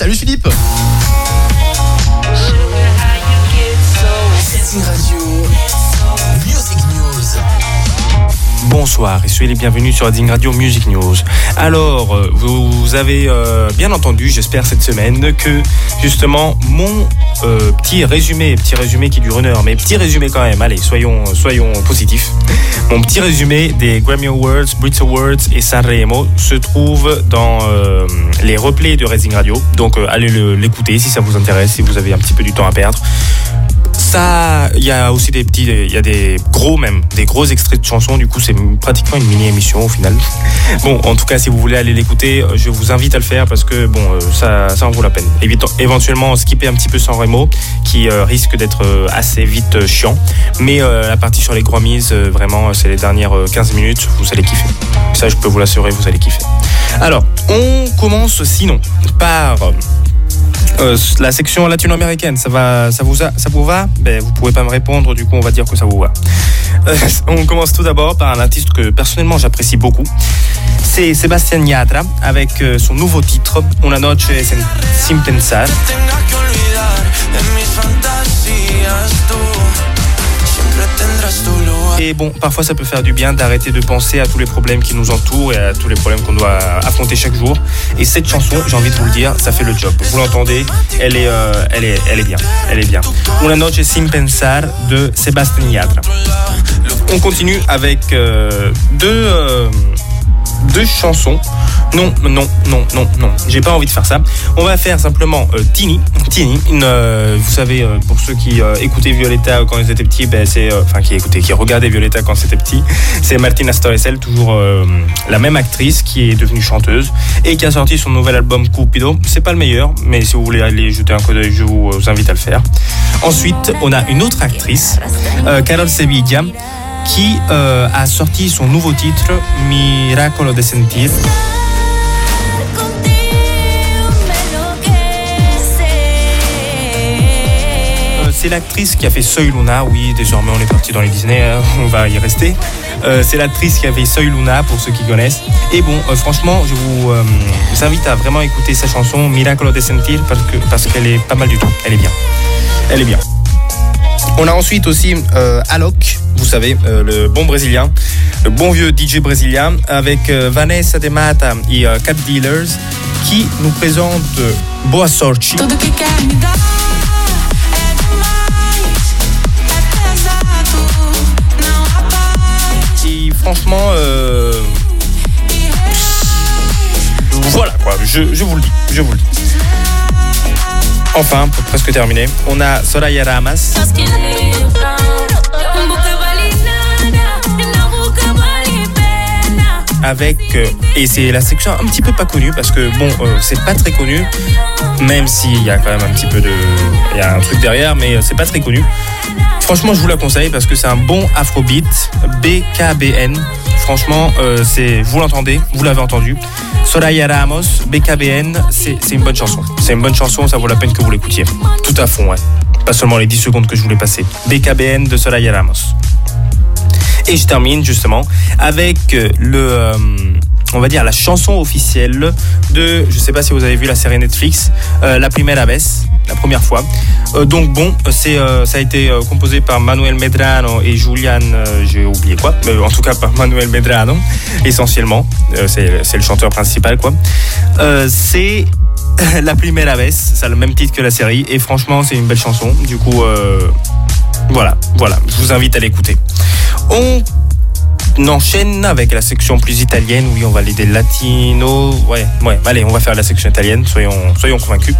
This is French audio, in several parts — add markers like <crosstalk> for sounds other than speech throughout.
Salut Philippe Bonsoir et soyez les bienvenus sur Reading Radio Music News. Alors, euh, vous avez euh, bien entendu, j'espère cette semaine, que justement mon euh, petit résumé, petit résumé qui dure une heure, mais petit résumé quand même, allez, soyons, soyons positifs. Mon petit résumé des Grammy Awards, Brit Awards et Sanremo se trouve dans les replays de Reading Radio. Donc allez l'écouter si ça vous intéresse, si vous avez un petit peu du temps à perdre ça, il y a aussi des petits, il y a des gros même, des gros extraits de chansons. Du coup, c'est pratiquement une mini émission au final. Bon, en tout cas, si vous voulez aller l'écouter, euh, je vous invite à le faire parce que bon, euh, ça, ça en vaut la peine. Éventuellement, skipper un petit peu sans Remo, qui euh, risque d'être assez vite chiant. Mais la partie sur les Grammys, vraiment, c'est les dernières 15 minutes, vous allez kiffer. Ça, je peux vous l'assurer, vous allez kiffer. Alors, on commence sinon par euh, la section latino-américaine, ça, va, ça, vous, ça vous va? Ben, Vous pouvez pas me répondre, du coup on va dire que ça vous va. Euh, <laughs> on commence tout d'abord par un artiste que personnellement j'apprécie beaucoup. C'est Sébastien Yatra avec euh, son nouveau titre, Una noche sin pensar. Et bon, parfois ça peut faire du bien d'arrêter de penser à tous les problèmes qui nous entourent et à tous les problèmes qu'on doit affronter chaque jour. Et cette chanson, j'ai envie de vous le dire, ça fait le job. Vous l'entendez, elle est, euh, bien, elle est bien. Una noche sin pensar de Sébastien Yatra. On continue avec euh, deux. Euh, deux chansons. Non, non, non, non, non. J'ai pas envie de faire ça. On va faire simplement euh, Tini. Tini, euh, vous savez, euh, pour ceux qui écoutaient Violetta quand ils étaient petits, ben, c'est, enfin qui écoutaient, qui regardaient Violetta quand c'était petit, c'est Martina Stoessel, toujours la même actrice qui est devenue chanteuse et qui a sorti son nouvel album Cupido. C'est pas le meilleur, mais si vous voulez aller jeter un coup d'œil, je vous invite à le faire. Ensuite, on a une autre actrice, Carol Sevilla qui euh, a sorti son nouveau titre, Miracolo de Sentir. Euh, c'est l'actrice qui a fait Soy Luna, oui, désormais on est parti dans les Disney, hein, <laughs> on va y rester. Euh, c'est l'actrice qui a fait Soy Luna, pour ceux qui connaissent. Et bon, franchement, je vous, invite à vraiment écouter sa chanson Miracolo de Sentir parce qu'elle est pas mal du tout. Elle est bien. Elle est bien. On a ensuite aussi euh, Alok, vous savez, euh, le bon brésilien, le bon vieux DJ brésilien, avec euh, Vanessa De Mata et Cat Dealers, qui nous présente Boa Sorte. Et franchement, voilà quoi, je, je vous le dis, je vous le dis. Enfin, pour presque terminer, on a Soraya Ramas. Avec, euh, et c'est la section un petit peu pas connue parce que bon, euh, c'est pas très connu, même s'il y a quand même un petit peu de. Il y a un truc derrière, mais euh, c'est pas très connu. Franchement, je vous la conseille parce que c'est un bon afrobeat, BKBN. Franchement, c'est, vous l'entendez, vous l'avez entendu. Soraya Ramos, BKBN, c'est une bonne chanson. C'est une bonne chanson, ça vaut la peine que vous l'écoutiez. Tout à fond, ouais. Pas seulement les 10 secondes que je voulais passer. BKBN de Soraya Ramos. Et je termine justement avec le, euh, on va dire la chanson officielle de, je sais pas si vous avez vu la série Netflix, euh, La Primera Vez, la première fois. Euh, donc bon, c'est, ça a été composé par Manuel Medrano et Julian, j'ai oublié quoi, mais en tout cas par Manuel Medrano, essentiellement. c'est, c'est le chanteur principal quoi. c'est <laughs> La Primera Vez, ça a le même titre que la série, et franchement c'est une belle chanson. Du coup, voilà, voilà, je vous invite à l'écouter. On enchaîne avec la section plus italienne. Oui, on va aller des latinos. Ouais, ouais, allez, on va faire la section italienne, soyons, soyons convaincus.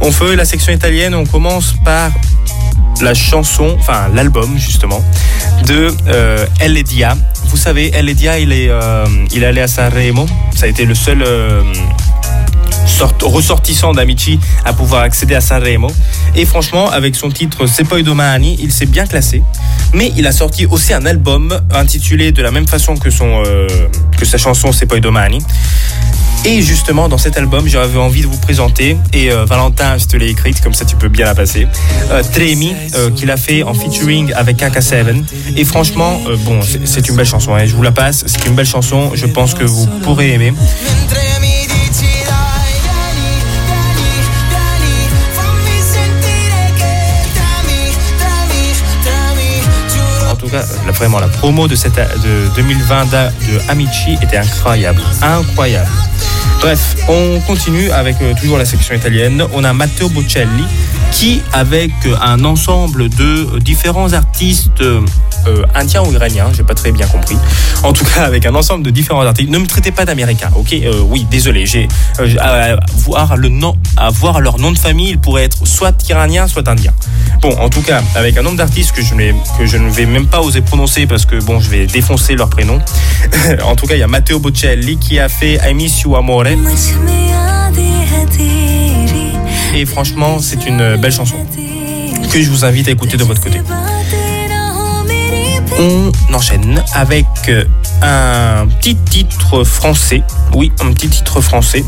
On fait la section italienne, on commence par la chanson, enfin l'album justement, de euh. Vous savez, Dia, il est, euh, il est allé à Sanremo. Ça a été le seul euh, ressortissant d'Amici à pouvoir accéder à Sanremo. Et franchement, avec son titre C'est domani, il s'est bien classé. Mais il a sorti aussi un album intitulé de la même façon que, son, euh, que sa chanson C'est domani. Et justement, dans cet album, j'avais envie de vous présenter, et euh, Valentin, je te l'ai écrite, comme ça tu peux bien la passer, euh, Tremi, qu'il a fait en featuring avec KK7. Et franchement, bon, c'est une belle chanson, hein, je vous la passe, c'est une belle chanson, je pense que vous pourrez aimer. Vraiment, la promo de, cette, de 2020 de Amici était incroyable. Incroyable. Bref, on continue avec euh, toujours la section italienne. On a Matteo Bocelli qui, avec euh, un ensemble de euh, différents artistes indiens ou iraniens, j'ai pas très bien compris. En tout cas, avec un ensemble de différents artistes. Ne me traitez pas d'américain, ok? Oui, désolé. J'ai à voir le nom, à leur nom de famille, il pourrait être soit iranien, soit indien. Bon, en tout cas, avec un nombre d'artistes que je que je ne vais même pas oser prononcer parce que bon, je vais défoncer leur prénom. <laughs> en tout cas, il y a Matteo Bocelli qui a fait I Miss You Amore. Et franchement, c'est une belle chanson que je vous invite à écouter de votre côté. On enchaîne avec un petit titre français. Oui, un petit titre français.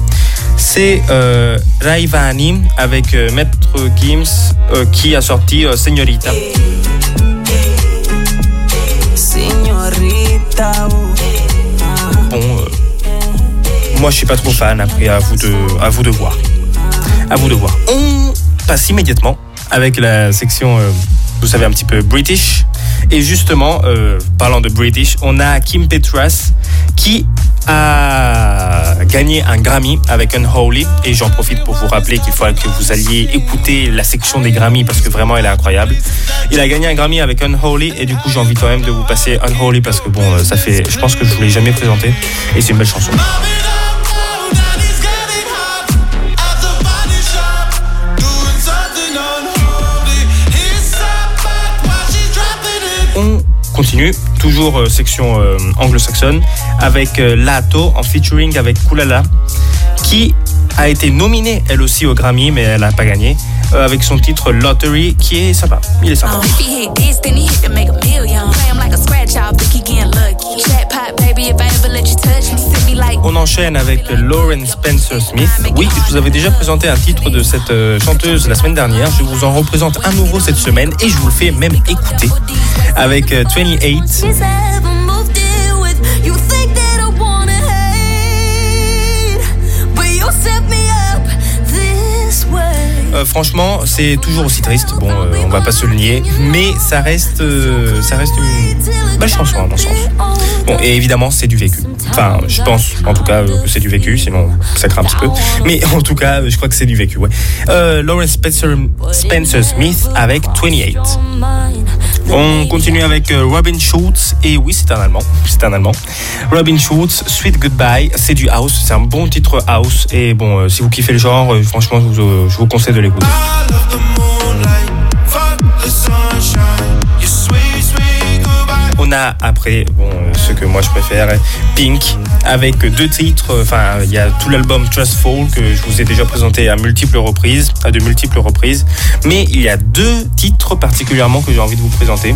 C'est euh, Raivani avec euh, Maître Gims euh, qui a sorti euh, Señorita. Moi je suis pas trop fan. Après, à vous de, à vous de voir. À vous de voir. On passe immédiatement avec la section, vous savez, un petit peu British. Et justement, euh, parlant de British, on a Kim Petras qui a gagné un Grammy avec Unholy. Et j'en profite pour vous rappeler qu'il faut que vous alliez écouter la section des Grammy parce que vraiment elle est incroyable. Il a gagné un Grammy avec Unholy et du coup j'ai envie quand même de vous passer Unholy parce que bon, euh, ça fait, je pense que je vous l'ai jamais présenté et c'est une belle chanson. Continue, toujours euh, section euh, anglo-saxonne, avec euh, Lato en featuring avec Kulala, qui a été nominée elle aussi au Grammy, mais elle n'a pas gagné, avec son titre Lottery, qui est sympa. Il est sympa. On enchaîne avec Lauren Spencer Smith. Oui, je vous avais déjà présenté un titre de cette chanteuse la semaine dernière. Je vous en représente un nouveau cette semaine et je vous le fais même écouter avec 28. Euh, franchement, c'est toujours aussi triste. Bon, euh, on va pas se le nier, mais ça reste, euh, ça reste une belle chanson à mon sens. Et évidemment, c'est du vécu. Enfin, je pense, en tout cas, que c'est du vécu, sinon ça craint un petit peu. Mais en tout cas, je crois que c'est du vécu. Ouais. Lawrence Spencer, Smith avec 28. On continue avec Robin Schultz. Et oui, c'est un Allemand. C'est un Allemand. Robin Schultz, Sweet Goodbye. C'est du house. C'est un bon titre house. Et bon, si vous kiffez le genre, franchement, je vous conseille de l'écouter. Après, bon, ce que moi je préfère, Pink, avec deux titres. Enfin, il y a tout l'album Trustful que je vous ai déjà présenté à multiples reprises, à de multiples reprises. Mais il y a deux titres particulièrement que j'ai envie de vous présenter.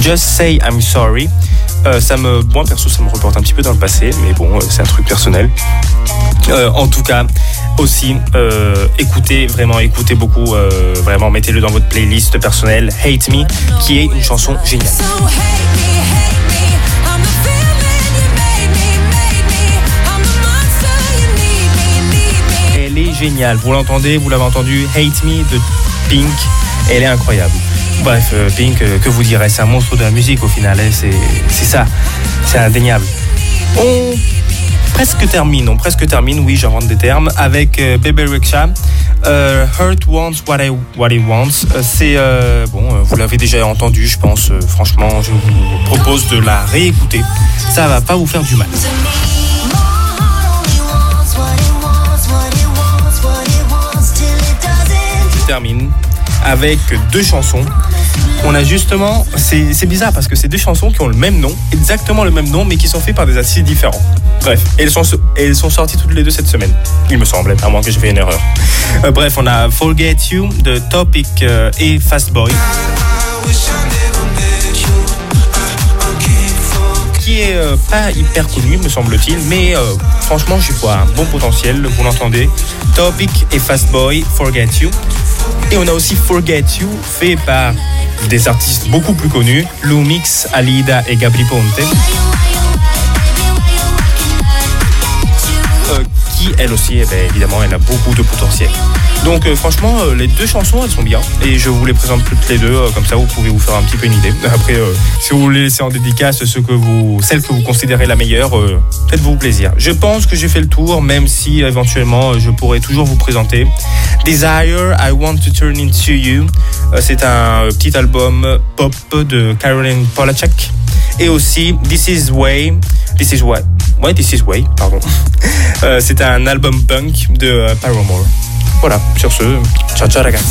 Just Say I'm Sorry. Euh, ça me, moi perso, ça me reporte un petit peu dans le passé, mais bon, c'est un truc personnel. Euh, en tout cas, aussi, euh, écoutez, vraiment, écoutez beaucoup, euh, vraiment, mettez-le dans votre playlist personnelle, Hate Me, qui est une chanson géniale. Elle est géniale, vous l'entendez, vous l'avez entendu, Hate Me de Pink, elle est incroyable. Bref, euh, Pink, que vous direz, c'est un monstre de la musique au final, hein, c'est ça, c'est indéniable. On presque termine, on presque termine, oui, j'invente des termes, avec euh, Bebe Rexha. Euh, Hurt Wants What, I, what He Wants. Euh, c'est, euh, bon, vous l'avez déjà entendu, je pense. franchement, je vous propose de la réécouter. Ça va pas vous faire du mal. Je termine avec deux chansons on a justement, c'est bizarre parce que c'est deux chansons qui ont le même nom, exactement le même nom, mais qui sont faites par des artistes différents. Bref, elles sont, elles sont sorties toutes les deux cette semaine, il me semble, à moins que j'ai fait une erreur. Euh, bref, on a Forget You de Topic euh, et Fast Boy. qui est euh, pas hyper connu, me semble-t-il, mais franchement, je vois un bon potentiel, vous l'entendez. Topic et Fast Boy, Forget You. Et on a aussi Forget You, fait par des artistes beaucoup plus connus, Lumix, Alida et Gabri Ponte. Euh, qui, elle aussi, eh ben, évidemment, elle a beaucoup de potentiel. Donc franchement, les deux chansons, elles sont bien. Et je vous les présente toutes les deux, comme ça vous pouvez vous faire un petit peu une idée. <laughs> Après, si vous voulez laisser en dédicace ce que vous, celle que vous considérez la meilleure, faites-vous plaisir. Je pense que j'ai fait le tour, même si éventuellement je pourrais toujours vous présenter Desire, I Want to Turn Into You. C'est un petit album pop de Caroline Polachek. Et aussi This Is Way. This Is Way. Ouais, This Is Way, pardon. <laughs> C'est un album punk de Paramore. Voilà, sur ce, ciao ciao la gang.